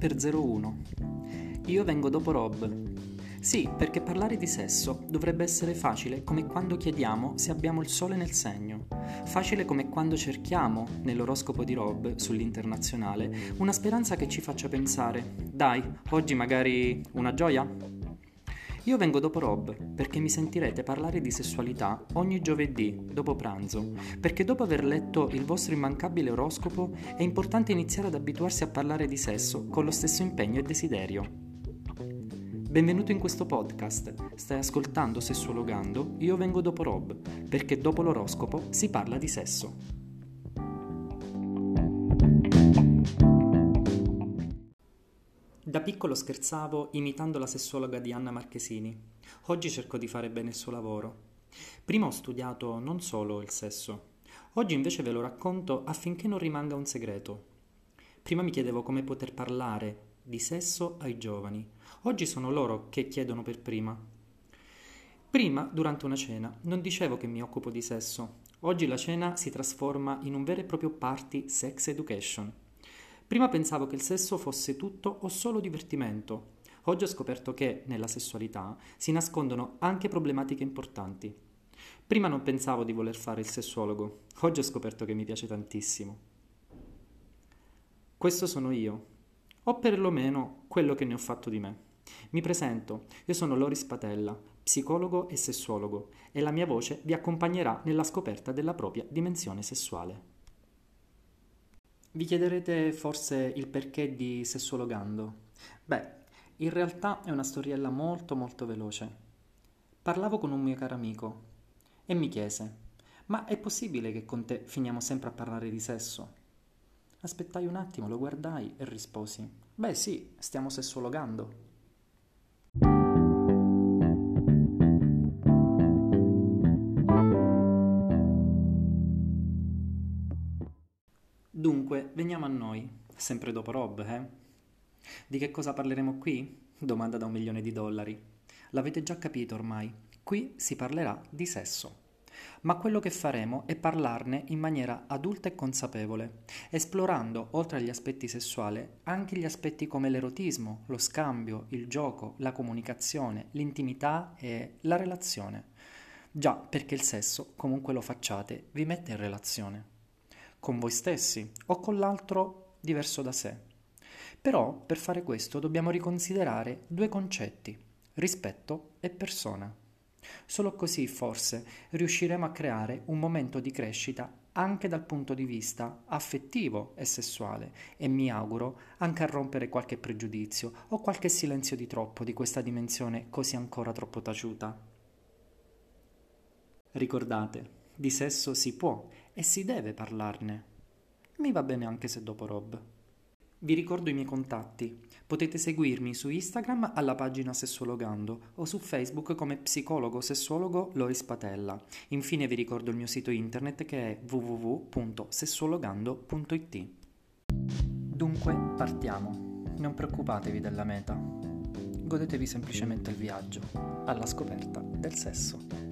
per 01. Io vengo dopo Rob. Sì, perché parlare di sesso dovrebbe essere facile come quando chiediamo se abbiamo il sole nel segno. Facile come quando cerchiamo, nell'oroscopo di Rob, sull'internazionale, una speranza che ci faccia pensare, dai, oggi magari una gioia? Io vengo dopo Rob perché mi sentirete parlare di sessualità ogni giovedì dopo pranzo, perché dopo aver letto il vostro immancabile oroscopo è importante iniziare ad abituarsi a parlare di sesso con lo stesso impegno e desiderio. Benvenuto in questo podcast. Stai ascoltando Sessuologando? Io vengo dopo Rob, perché dopo l'oroscopo si parla di sesso. Da piccolo scherzavo imitando la sessuologa di Anna Marchesini. Oggi cerco di fare bene il suo lavoro. Prima ho studiato non solo il sesso. Oggi invece ve lo racconto affinché non rimanga un segreto. Prima mi chiedevo come poter parlare di sesso ai giovani. Oggi sono loro che chiedono per prima. Prima, durante una cena, non dicevo che mi occupo di sesso. Oggi la cena si trasforma in un vero e proprio party sex education. Prima pensavo che il sesso fosse tutto o solo divertimento. Oggi ho scoperto che nella sessualità si nascondono anche problematiche importanti. Prima non pensavo di voler fare il sessuologo, oggi ho scoperto che mi piace tantissimo. Questo sono io, o perlomeno quello che ne ho fatto di me. Mi presento, io sono Loris Patella, psicologo e sessuologo, e la mia voce vi accompagnerà nella scoperta della propria dimensione sessuale. Vi chiederete forse il perché di sessuologando? Beh, in realtà è una storiella molto molto veloce. Parlavo con un mio caro amico e mi chiese, ma è possibile che con te finiamo sempre a parlare di sesso? Aspettai un attimo, lo guardai e risposi, beh sì, stiamo sessuologando. Dunque, veniamo a noi, sempre dopo Rob, eh? Di che cosa parleremo qui? Domanda da un milione di dollari. L'avete già capito ormai, qui si parlerà di sesso. Ma quello che faremo è parlarne in maniera adulta e consapevole, esplorando, oltre agli aspetti sessuali, anche gli aspetti come l'erotismo, lo scambio, il gioco, la comunicazione, l'intimità e la relazione. Già, perché il sesso, comunque lo facciate, vi mette in relazione con voi stessi o con l'altro diverso da sé. Però per fare questo dobbiamo riconsiderare due concetti, rispetto e persona. Solo così forse riusciremo a creare un momento di crescita anche dal punto di vista affettivo e sessuale e mi auguro anche a rompere qualche pregiudizio o qualche silenzio di troppo di questa dimensione così ancora troppo taciuta. Ricordate, di sesso si può e si deve parlarne. Mi va bene anche se dopo Rob. Vi ricordo i miei contatti. Potete seguirmi su Instagram alla pagina Sessuologando o su Facebook come psicologo sessuologo Loris Patella. Infine vi ricordo il mio sito internet che è www.sessuologando.it. Dunque, partiamo. Non preoccupatevi della meta. Godetevi semplicemente il viaggio alla scoperta del sesso.